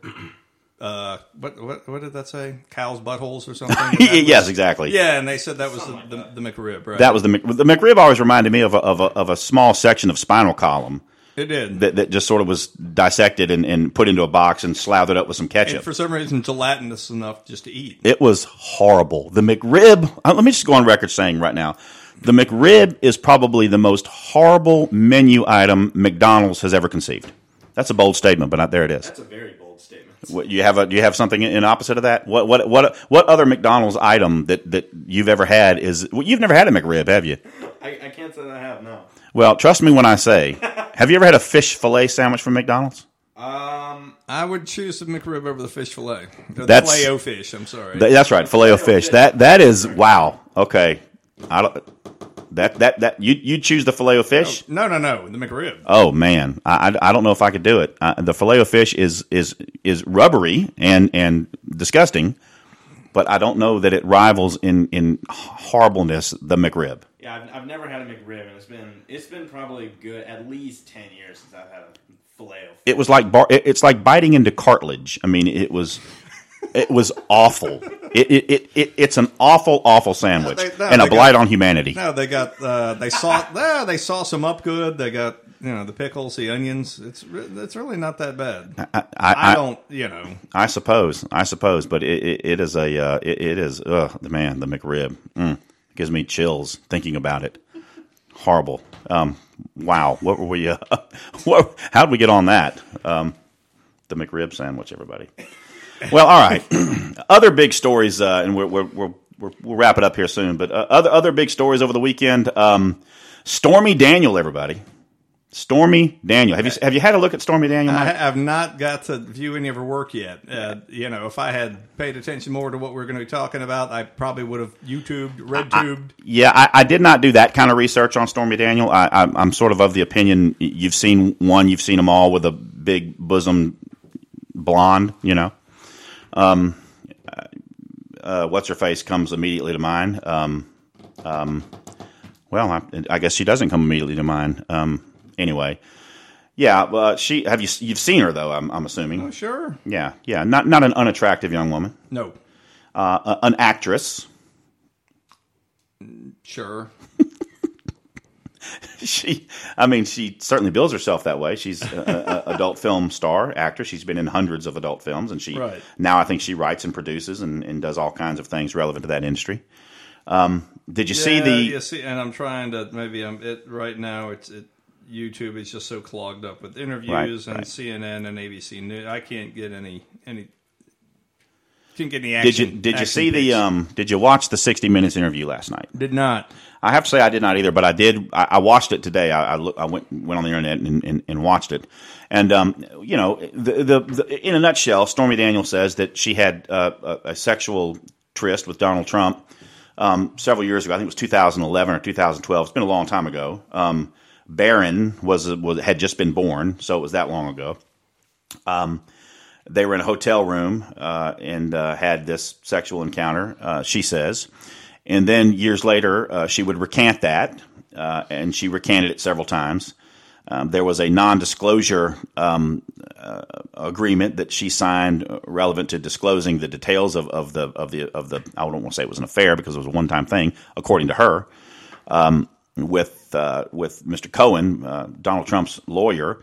uh, what, what what did that say? Cows' buttholes or something? And that was- yes, exactly. Yeah, and they said that was the, Something like the, the McRib, right? That was the the McRib. Always reminded me of a, of a of a small section of spinal column it did. that, that just sort of was dissected and, and put into a box and slathered up with some and ketchup. for some reason, gelatinous enough just to eat. It was horrible. The McRib. uh, Let me just go on record saying right now, the McRib is probably the most horrible menu item McDonald's has ever conceived. That's a bold statement, but not, there it is. That's a very bold statement. What, you have a do you have something in opposite of that? What what what what other McDonald's item that, that you've ever had is well, you've never had a McRib, have you? I, I can't say that I have, no. Well, trust me when I say, have you ever had a fish fillet sandwich from McDonald's? Um, I would choose the McRib over the fish fillet. The That's- filet o fish. I'm sorry. Th- that's right, filet of fish. That that is wow. Okay, I don't. That that that you you choose the filet of fish. no, no, no. The McRib. Oh man, I, I, I don't know if I could do it. Uh, the filet of fish is is is rubbery and and disgusting, but I don't know that it rivals in in horribleness the McRib. Yeah, I've, I've never had a McRib, and it's been it's been probably good at least ten years since I've had a filet. It was like bar, it, it's like biting into cartilage. I mean, it was it was awful. It, it, it, it it's an awful awful sandwich No, they- no, and a blight got- on humanity. No, they got uh, they saw yeah, they saw some up good. They got you know the pickles, the onions. It's re- it's really not that bad. I, I, I, don't you know. I suppose, I suppose, but it, it, it is a uh, it, it is ugh, the man the McRib mm, gives me chills thinking about it. Horrible. Um, wow, what were we? Uh, what, how did we get on that? Um, the McRib sandwich, everybody. Well, all right. other big stories, uh, and we're, we're, we're, we're, we'll wrap it up here soon. But uh, other other big stories over the weekend. Um, Stormy Daniel, everybody. Stormy Daniel. Have you have you had a look at Stormy Daniel? I have not got to view any of her work yet. Uh, you know, if I had paid attention more to what we're going to be talking about, I probably would have YouTubed, RedTubed. Yeah, I, I did not do that kind of research on Stormy Daniel. I, I, I'm sort of of the opinion you've seen one, you've seen them all with a big bosom blonde. You know, um, uh, what's her face comes immediately to mind. Um, um, well, I, I guess she doesn't come immediately to mind. Um, anyway, yeah, uh, she have you you've seen her though? I'm, I'm assuming. Oh, sure. Yeah, yeah, not not an unattractive young woman, No. uh, a- an actress. Sure. she i mean she certainly bills herself that way she's a, a adult film star actress she's been in hundreds of adult films and she Right. now i think she writes and produces and, and does all kinds of things relevant to that industry um, did you see the you see, and I'm trying to maybe I'm it right now. It's it, YouTube is just so clogged up with interviews Right, and right. CNN and ABC News. I can't get any any. Can't get any action. did you did you see the um did you watch the 60 minutes interview last night Did not. I have to say I did not either, but I did. I, I watched it today. I, I, look, I went went on the internet and, and, and watched it, and um, you know, the, the, the in a nutshell, Stormy Daniels says that she had uh, a, a sexual tryst with Donald Trump um, several years ago. I think it was 2011 or 2012. It's been a long time ago. Um, Barron was, was had just been born, so it was that long ago. Um, they were in a hotel room uh, and uh, had this sexual encounter. Uh, she says, and then years later, uh, she would recant that, uh, and she recanted it several times. Um, there was a non-disclosure um, uh, agreement that she signed relevant to disclosing the details of, of the of the of the. I don't want to say it was an affair because it was a one-time thing, according to her, um, with uh, with Mr. Cohen, uh, Donald Trump's lawyer,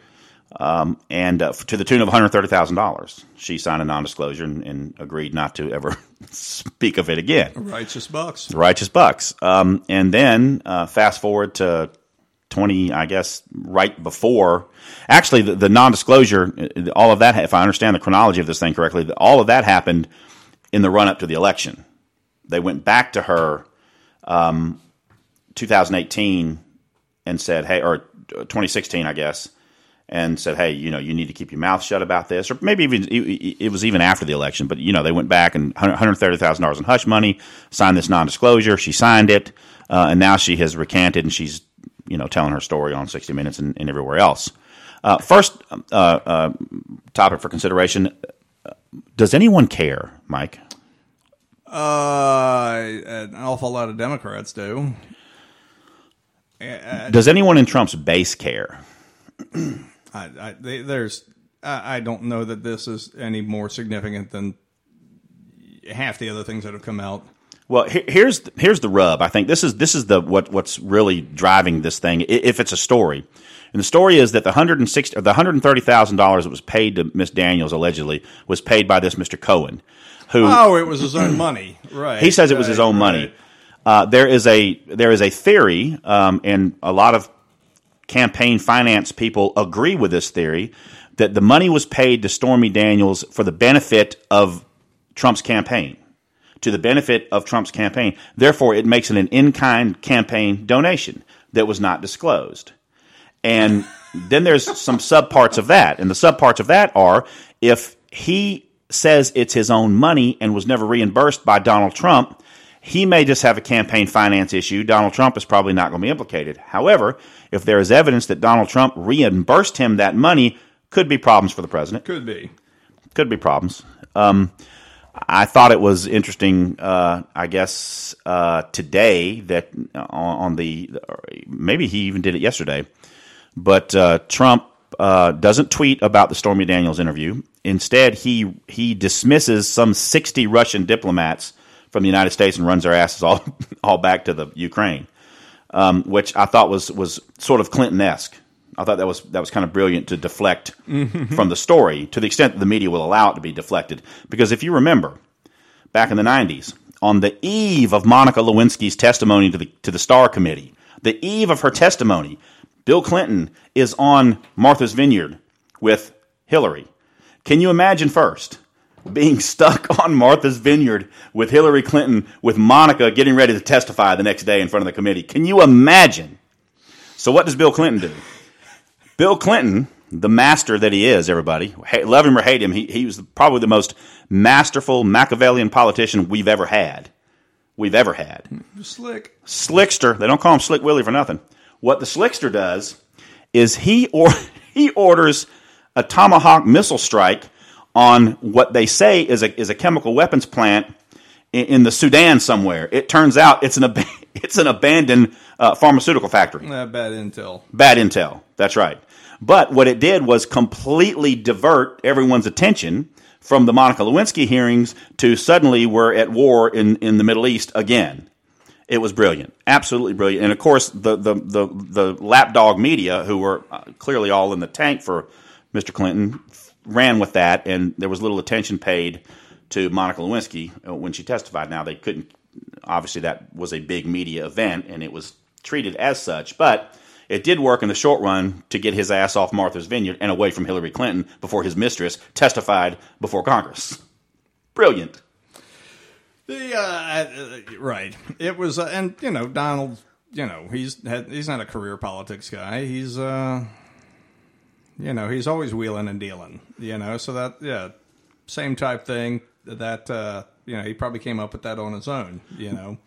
um, and uh, to the tune of one hundred thirty thousand dollars. She signed a non-disclosure and, and agreed not to ever speak of it again Righteous bucks. righteous bucks. Um, and then uh, fast forward to 20, I guess, right before. Actually, the, the non-disclosure, uh, all of that, if I understand the chronology of this thing correctly, all of that happened in the run-up to the election. They went back to her um, 2018 and said, hey, or 2016, I guess, and said, "Hey, you know, you need to keep your mouth shut about this," or maybe even it was even after the election. But you know, they went back and one hundred thirty thousand dollars in hush money, signed this non-disclosure. She signed it, uh, and now she has recanted, and she's you know telling her story on sixty Minutes and, and everywhere else. Uh, first uh, uh, topic for consideration: does anyone care, Mike? Uh, an awful lot of Democrats do. Does anyone in Trump's base care? I, I, they, there's, I, I don't know that this is any more significant than half the other things that have come out. Well, he- here's here's the rub. I think this is this is the what what's really driving this thing. If it's a story, and the story is that the hundred and sixty the hundred and thirty thousand dollars that was paid to Miss Daniels allegedly was paid by this Mister Cohen, who Oh, it was his own money, right? he says it was his right, own money. Uh, there is a there is a theory, um, and a lot of campaign finance people agree with this theory that the money was paid to Stormy Daniels for the benefit of Trump's campaign, to the benefit of Trump's campaign. Therefore, it makes it an in kind campaign donation that was not disclosed. And then there's some subparts of that. And the subparts of that are if he says it's his own money and was never reimbursed by Donald Trump, he may just have a campaign finance issue. Donald Trump is probably not going to be implicated. However, if there is evidence that Donald Trump reimbursed him that money, could be problems for the president Could be. could be problems. Um, I thought it was interesting. Uh, I guess uh, today that on, on the maybe he even did it yesterday, but uh, Trump uh, doesn't tweet about the Stormy Daniels interview. Instead, he he dismisses some sixty Russian diplomats from the United States and runs their asses all all back to the Ukraine, um, which I thought was was sort of Clinton esque. I thought that was that was kind of brilliant to deflect from the story to the extent that the media will allow it to be deflected. Because if you remember, back in the '90s, on the eve of Monica Lewinsky's testimony to the to the Starr Committee, the eve of her testimony, Bill Clinton is on Martha's Vineyard with Hillary. Can you imagine first being stuck on Martha's Vineyard with Hillary Clinton with Monica getting ready to testify the next day in front of the committee? Can you imagine? So what does Bill Clinton do? Bill Clinton, the master that he is, everybody, love him or hate him, he, he was probably the most masterful Machiavellian politician we've ever had. We've ever had. Hmm. Slick. Slickster, they don't call him Slick Willie for nothing. What the Slickster does is he or he orders a tomahawk missile strike on what they say is a is a chemical weapons plant in, in the Sudan somewhere. It turns out it's an ab- it's an abandoned uh, pharmaceutical factory. Uh, bad intel. Bad intel. That's right. But what it did was completely divert everyone's attention from the Monica Lewinsky hearings to suddenly we're at war in, in the Middle East again. It was brilliant, absolutely brilliant. And of course, the the the, the lapdog media, who were uh, clearly all in the tank for Mr. Clinton, ran with that, and there was little attention paid to Monica Lewinsky uh, when she testified. Now they couldn't. Obviously, that was a big media event, and it was treated as such. But it did work in the short run to get his ass off Martha's Vineyard and away from Hillary Clinton before his mistress testified before Congress. Brilliant. The uh, uh, right. It was, uh, and you know, Donald. You know, he's had, he's not a career politics guy. He's, uh, you know, he's always wheeling and dealing. You know, so that yeah, same type thing. That uh, you know, he probably came up with that on his own. You know,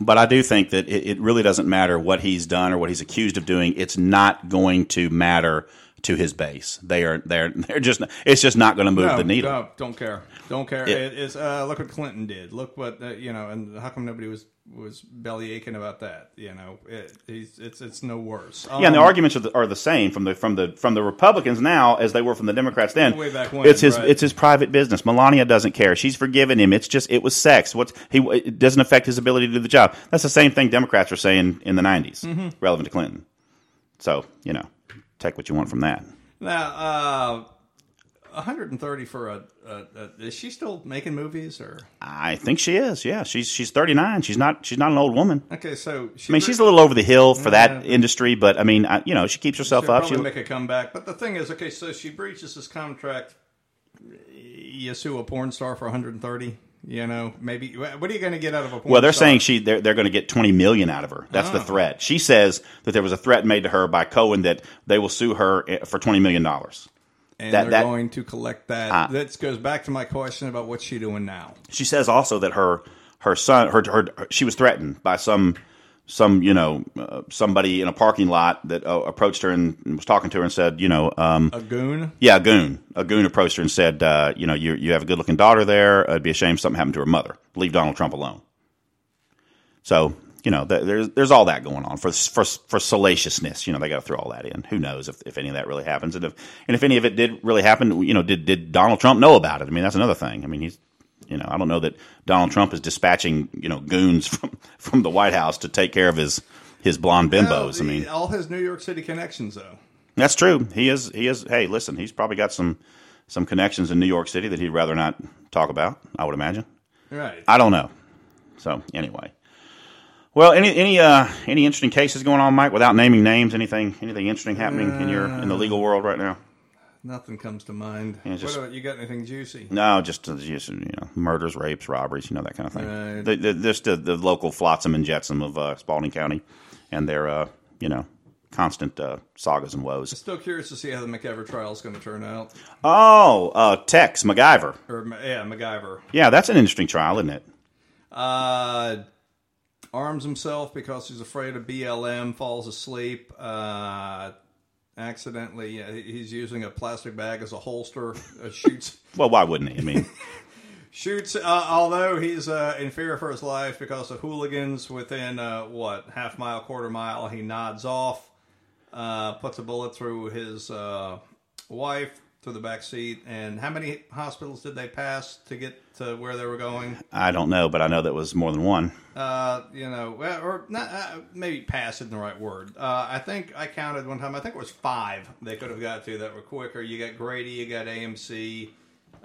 But I do think that it, it really doesn't matter what he's done or what he's accused of doing. It's not going to matter to his base. They are they're they're just it's just not going to move no, the needle. no, don't care, don't care. It is uh, look what Clinton did. Look what uh, you know, and how come nobody was was belly aching about that? You know, it, it's it's no worse. Yeah, and the Um, arguments are the, are the same from the from the from the Republicans now as they were from the Democrats then. Way back when, it's his right. it's his private business. Melania doesn't care. She's forgiven him. It's just it was sex. What's he? It doesn't affect his ability to do the job. That's the same thing Democrats were saying in the 90s, Mm-hmm. relevant to Clinton. So you know, take what you want from that. Now, uh, 130 for a, a, a. Is she still making movies or? I think she is. Yeah, she's she's 39. She's not she's not an old woman. Okay, so she I mean, she's a little over the hill for that industry, but I mean, I, you know, she keeps herself she'll up. probably She, make a comeback. But the thing is, okay, so she breaches this contract. You sue a porn star for 130. You know, maybe what are you going to get out of a porn? Well, they're star? saying she they're, they're going to get twenty million out of her. That's the Oh. threat. She says that there was a threat made to her by Cohen that they will sue her eh, for twenty million dollars. and that- they're that- going to collect that. Ah. that goes back to my question about what's she doing now. She says also that her her son her, her she was threatened by some some you know uh, somebody in a parking lot that uh, approached her and was talking to her and said, you know, um, A goon. yeah, a goon, a goon approached her and said, uh, you know, you you have a good looking daughter there. It'd be a shame something happened to her mother. Leave Donald Trump alone. So you know, th- there's there's all that going on for for for salaciousness. You know, they got to throw all that in. Who knows if, if any of that really happens, and if and if any of it did really happen, you know, did did Donald Trump know about it? I mean, that's another thing. I mean, he's you know, I don't know that Donald Trump is dispatching you know goons from from the White House to take care of his his blonde bimbos. I mean, all his New York City connections, though. that's true. He is. He is. Hey, listen. He's probably got some some connections in New York City that he'd rather not talk about. I would imagine. Right. I don't know. So anyway, well, any any uh any interesting cases going on, Mike? Without naming names, anything anything interesting happening in your in the legal world right now? Nothing comes to mind. Yeah, just- what about you? Got anything juicy? No, just uh, just you know murders, rapes, robberies, you know that kind of thing. Right. The, the, just the, the local flotsam and jetsam of uh, Spalding County, and their uh you know constant uh, sagas and woes. Still curious to see how the McIver trial is going to turn out. Oh, uh, Tex MacGyver. Or yeah, MacGyver Yeah, that's an interesting trial, isn't it? uh, arms himself because he's afraid of BLM. Falls asleep. Uh, accidentally, uh, he's using a plastic bag as a holster. Uh, shoots. Well, why wouldn't he? I mean, Shoots, uh, although he's uh, in fear for his life because of hooligans within, uh, what, half mile, quarter mile. He nods off, uh, puts a bullet through his uh, wife through the back seat. And how many hospitals did they pass to get to where they were going? I don't know, but I know that was more than one. Uh, you know, or not, uh, maybe pass isn't the right word. Uh, I think I counted one time. I think it was five they could have got to that were quicker. You got Grady, you got AMC.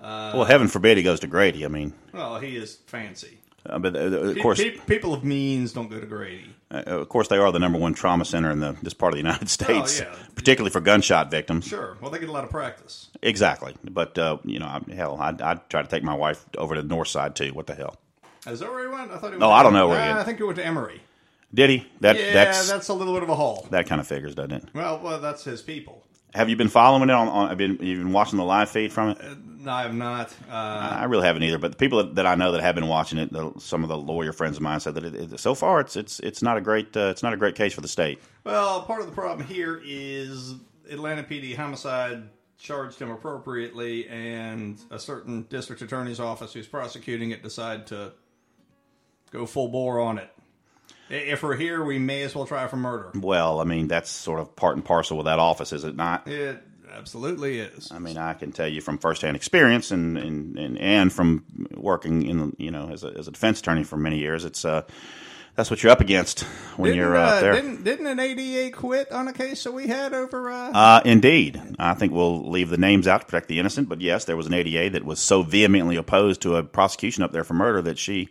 well, heaven forbid he goes to Grady. I mean, Well, he is fancy. uh, but uh, of course, pe- people of means don't go to Grady. Uh, of course, they are the number one trauma center in the this part of the United States, Oh, yeah. particularly for gunshot victims. Sure. Well, they get a lot of practice. Exactly, but uh, you know, I- hell, I'd, I'd try to take my wife over to the north side too. What the hell? Is that where he went? I thought he went. No, I don't know where he went. I think he went to Emory. Did he? That Yeah, that's, that's, a little bit of a haul. that kind of figures, doesn't it? Well, well, that's his people. Have you been following it on? on have been you've been watching the live feed from it? No, I have not. Uh, I really haven't either. But the people that, that I know that have been watching it, the, some of the lawyer friends of mine said that it, it, so far it's it's it's not a great uh, it's not a great case for the state. well, part of the problem here is Atlanta PD homicide charged him appropriately, and a certain district attorney's office who's prosecuting it decided to go full bore on it. If we're here, we may as well try for murder. Well, I mean that's sort of part and parcel with that office, is it not? It absolutely is. I mean, I can tell you from firsthand experience and and, and, and from working in you know as a, as a defense attorney for many years, it's uh that's what you're up against when Didn't, you're uh, out there. Didn't, didn't an ADA quit on a case that we had over? Uh, Uh, indeed. I think we'll leave the names out to protect the innocent, but yes, there was an ADA that was so vehemently opposed to a prosecution up there for murder that she,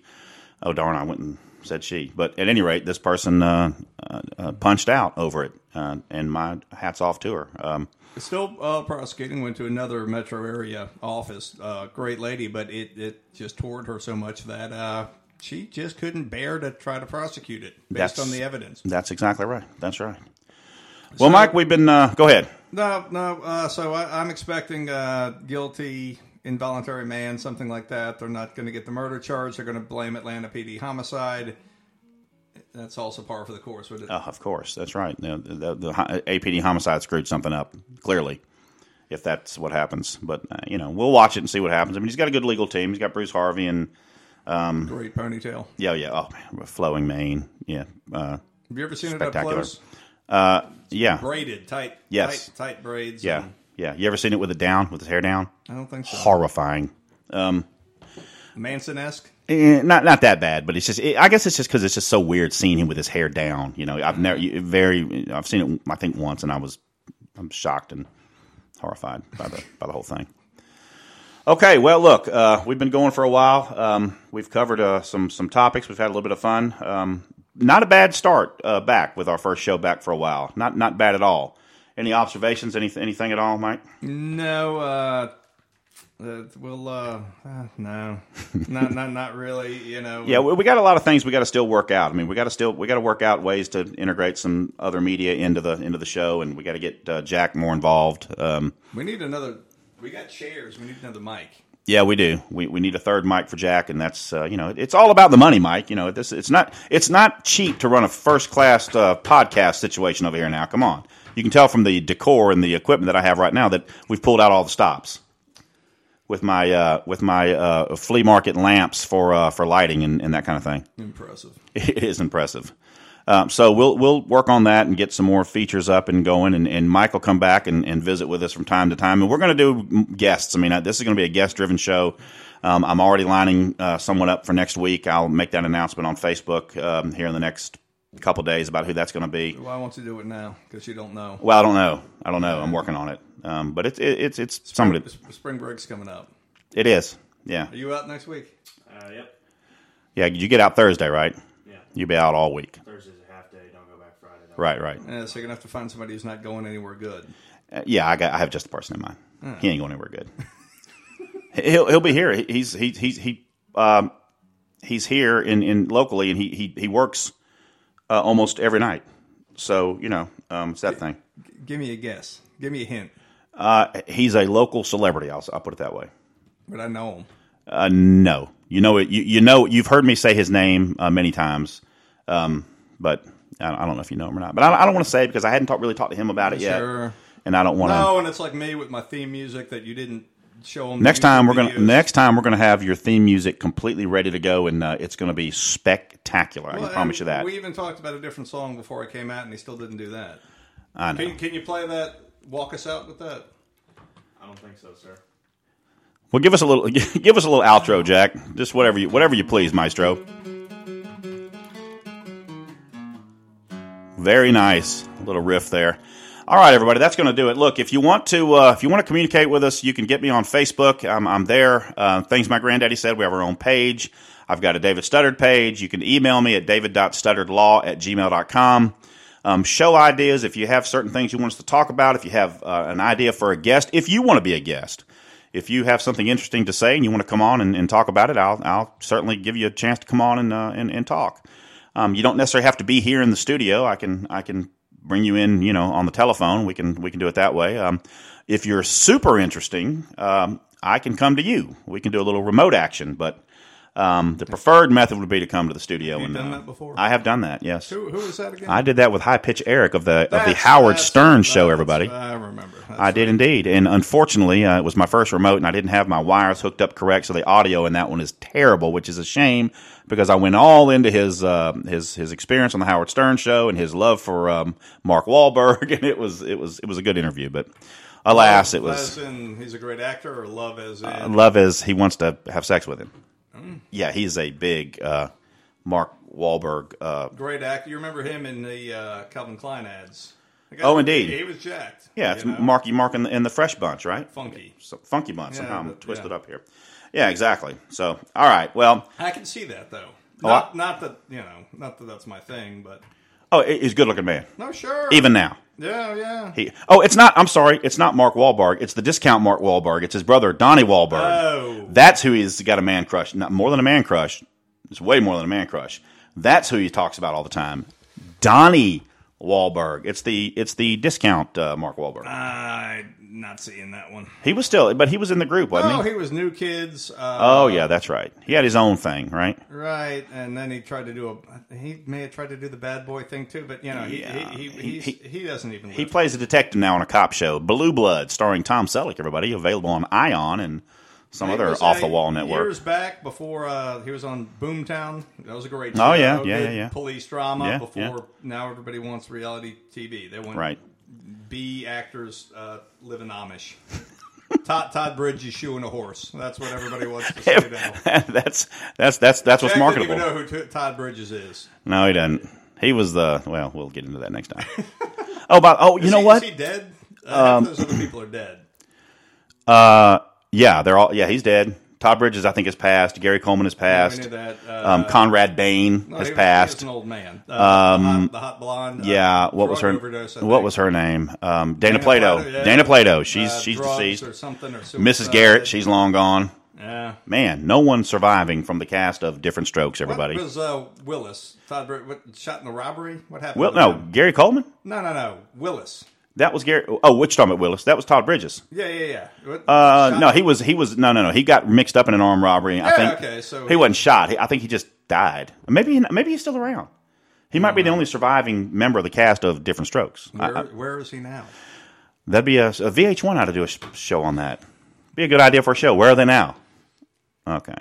oh darn, I went and said she. But at any rate, this person uh, uh, uh, punched out over it, uh, and my hat's off to her. Um, Still uh, prosecuting. Went to another metro area office. Uh, great lady, but it, it just toured her so much that uh, she just couldn't bear to try to prosecute it based on the evidence. that's exactly right. That's right. Well, Mike, we've been. Uh, go ahead. No, no. Uh, so I, I'm expecting uh, guilty, involuntary man, something like that. They're not going to get the murder charge. They're going to blame Atlanta PD homicide. That's also par for the course with it. Oh, of course, that's right. The, the, the APD homicide screwed something up clearly, if that's what happens. But uh, you know, we'll watch it and see what happens. I mean, he's got a good legal team. He's got Bruce Harvey and Great ponytail. yeah, yeah. Oh, man, flowing mane. Yeah, uh, Have you ever seen it up close? uh, yeah, Braided, tight, Yes. tight, tight braids. yeah, and- yeah. You ever seen it with it down, with his hair down? I don't think so. Horrifying. Manson esque. Eh, not not that bad, but it's just. It, I guess it's just because it's just so weird seeing him with his hair down. You know, I've never you- very. I've seen it. I think once, and I was I'm shocked and horrified by the by the whole thing. Okay, well, look, uh, we've been going for a while. Um, we've covered uh, some some topics. We've had a little bit of fun. Um, not a bad start uh, back with our first show back for a while. Not not bad at all. Any observations? Anything anything at all, Mike? No, uh, uh, we'll, uh, uh, no, not, not, not really. You know. Yeah, we, we got a lot of things we got to still work out. I mean, we got to still we got to work out ways to integrate some other media into the into the show, and we got to get uh, Jack more involved. Um, We need another. We got chairs. We need another mic. Yeah, we do. We, we need a third mic for Jack, and that's uh, you know it's all about the money, Mike. You know this it's not it's not cheap to run a first class uh, podcast situation over here. Now, come on, you can tell from the decor and the equipment that I have right now that we've pulled out all the stops with my uh, with my uh, flea market lamps for uh, for lighting and, and that kind of thing. Impressive. It is impressive. Um, so we'll we'll work on that and get some more features up and going. And, and Mike will come back and, and visit with us from time to time. And we're going to do guests. I mean, uh, this is going to be a guest driven show. Um, I'm already lining uh, someone up for next week. I'll make that announcement on Facebook um, here in the next couple days about who that's going to be. Why won't you do it now? Because you don't know. Well, I don't know. I don't know. I'm working on it. Um, but it's it, it's it's somebody. Spring, spring break's coming up. It is. Yeah. Are you out next week? Uh, yep. Yeah. You get out Thursday, right? Yeah. You'll be out all week. Thursday's a half day. Don't go back Friday. Though. Right. Right. Yeah, so you're gonna have to find somebody who's not going anywhere good. Uh, yeah, I got. I have just the person in mind. He ain't going anywhere good. he'll he'll be here. He's he he's he um he's here in, in locally, and he he he works uh, almost every night. So you know, um, it's that thing. Give me a guess. Give me a hint. Uh, he's a local celebrity. I'll I'll put it that way. But I know him. Uh, no, you know it. You, you know you've heard me say his name uh, many times, um, but I, I don't know if you know him or not. But I, I don't want to say it because I hadn't talked really talked to him about it yet, and I don't want to. No, and it's like me with my theme music that you didn't show them. Next time we're gonna next time we're gonna have your theme music completely ready to go, and uh, it's gonna be spectacular. I can promise you that. We even talked about a different song before I came out, and he still didn't do that. I know. Can, can you play that? Walk us out with that. I don't think so, sir. Well, give us a little give us a little outro, Jack. Just whatever you whatever you please, Maestro. Very nice A little riff there. All right, everybody, that's going to do it. Look, if you want to, uh, if you want to communicate with us, you can get me on Facebook. I'm, I'm there. Uh, things my granddaddy said. We have our own page. I've got a David Stoddard page. You can email me at david.stoddardlaw at gmail.com. Um, show ideas. If you have certain things you want us to talk about, if you have uh, an idea for a guest, if you want to be a guest, if you have something interesting to say and you want to come on and, and talk about it, I'll, I'll certainly give you a chance to come on and, uh, and, and talk. Um, you don't necessarily have to be here in the studio. I can I can bring you in, you know, on the telephone. We can we can do it that way. Um, if you're super interesting, um, I can come to you. We can do a little remote action, but um, the preferred method would be to come to the studio. you and done uh, that before? I have done that. Yes, Who, who was that again? I did that with High Pitch Eric of the of the Howard Stern that's- show. Everybody. I remember. That's I did indeed, and unfortunately, uh, it was my first remote, and I didn't have my wires hooked up correct, so the audio in that one is terrible, which is a shame because I went all into his uh, his his experience on the Howard Stern show and his love for um, Mark Wahlberg, and it was it was it was a good interview, but alas, it was As in, he's a great actor, or love as in. love as he wants to have sex with him. Yeah, he's a big uh, Mark Wahlberg. Uh, great actor. You remember him in the uh, Calvin Klein ads? Guy- Oh, indeed. He, was jacked. yeah, it's you know? Marky Mark in the, in the Fresh Bunch, right? Funky. So, funky Bunch. Yeah, Somehow I'm but- twisted yeah. up here. Yeah, exactly. So, all right. Well, I can see that though. Oh, Not, not that you know, not that that's my thing, but oh, he- he's a good looking man. no, sure. Even now. Yeah, yeah. He, oh, it's not. I'm sorry. It's not Mark Wahlberg. It's the discount Mark Wahlberg. It's his brother Donnie Wahlberg. Oh. That's who he's got a man crush. Not more than a man crush. It's way more than a man crush. That's who he talks about all the time. Donnie Wahlberg. It's the it's the discount uh, Mark Wahlberg. I'm not seeing that one. He was still, but he was in the group, wasn't Oh, he? he was New Kids. Uh, Oh yeah, that's right. He had his own thing, right? Right, and then he tried to do a. He may have tried to do the bad boy thing too, but you know, he Yeah. he, he, He- he- he, doesn't even. He plays a detective now on a cop show, Blue Blood, starring Tom Selleck. Everybody available on Ion and some other off the wall network. Years back, before uh, he was on Boomtown, that was a great. Oh, show. yeah, yeah, yeah, yeah. Police drama. Yeah, before yeah. now, everybody wants reality TV. They want Right. B actors uh, living Amish. Todd, Todd Bridges shoeing a horse. That's what everybody wants to see now. that's that's that's that's what's marketable. didn't even know who Todd Bridges is. No, he doesn't. He was the well. We'll get into that next time. oh, but oh, you Is know he, what? Is he dead? Uh, half those other people are dead. Uh, yeah, they're all. Yeah, he's dead. Todd Bridges, I think, has passed. Gary Coleman has passed. that. Uh, Um, Conrad Bain no, has he was- he passed. an old man. Uh, the, hot, the hot blonde. uh, Yeah, what was her? overdose, What was her name? Um, Dana, Dana Plato. Plato, yeah. Dana Plato. She's Uh, she's deceased. or something. Or Mrs. Garrett. She's long gone. Yeah. Man, no one surviving from the cast of Diff'rent Strokes. Everybody. What was uh, Willis? Todd what, shot in the robbery? What happened? well, no, him? Gary Coleman. no, no, no. Willis. That was Gary. Oh, which talking about Willis? That was Todd Bridges. Yeah, yeah, yeah. What- Uh, no, he was he was no no no. He got mixed up in an armed robbery. I Yeah, think. okay, so- he wasn't shot. He, I think he just died. Maybe he, maybe he's still around. He might be the only surviving member of the cast of Diff'rent Strokes. I- Where, I- where is he now? that'd be a, a VH1 ought to do a sh- show on that. Be a good idea for a show. Where are they now? Okay.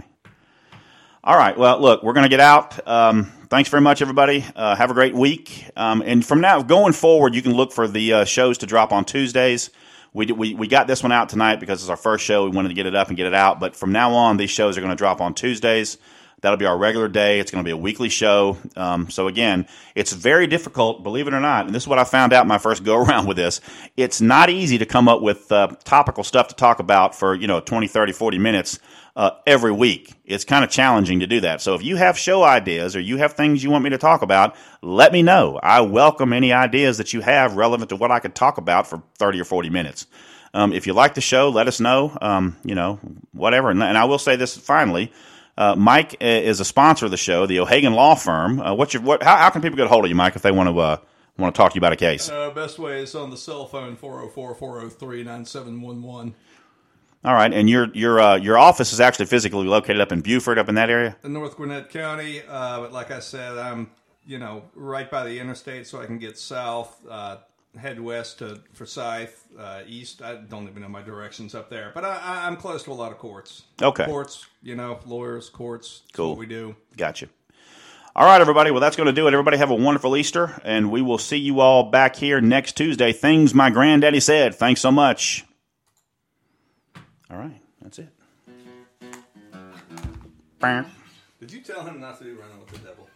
All right. Well, look, we're going to get out. Um, thanks very much, everybody. Uh, have a great week. Um, and from now going forward, you can look for the uh, shows to drop on Tuesdays. We, we, we got this one out tonight because it's our first show. We wanted to get it up and get it out. But from now on, these shows are going to drop on Tuesdays. That'll be our regular day. It's going to be a weekly show. Um, so again, it's very difficult, believe it or not. And this is what I found out my first go around with this. It's not easy to come up with uh, topical stuff to talk about for, you know, 20, 30, 40 minutes uh, every week. It's kind of challenging to do that. So if you have show ideas or you have things you want me to talk about, let me know. I welcome any ideas that you have relevant to what I could talk about for 30 or 40 minutes. Um, if you like the show, let us know. Um, you know, whatever. And, and I will say this finally. Uh, Mike uh, is a sponsor of the show, the O'Hagan Law Firm. Uh, what's your what? How, how can people get a hold of you, Mike, if they want to uh, want to talk to you about a case? Uh, best way is on the cell phone 404-403-9711. All right, and your your uh, your office is actually physically located up in Buford, up in that area. in North Gwinnett County. Uh, but like I said, I'm you know right by the interstate, so I can get south, uh, head west to Forsyth, uh, east. I don't even know my directions up there, but I, I, I'm close to a lot of courts. Okay. courts, you know, lawyers, courts. Cool. what we do. Gotcha. All right, everybody. Well, that's going to do it. Everybody have a wonderful Easter, and we will see you all back here next Tuesday. Things my granddaddy said. Thanks so much. All right, that's it. Did you tell him not to be running with the devil?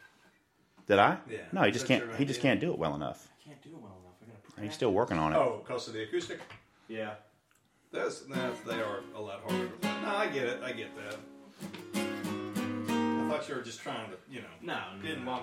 Did I? Yeah. No, he just can't. He just can't do it well enough. Can't do it well enough. I gotta He's still working on it. Oh, because of the acoustic. Yeah. Those, that's, they are a lot harder. To play. No, I get it. I get that. I thought you were just trying to, you know, No, no, didn't no. want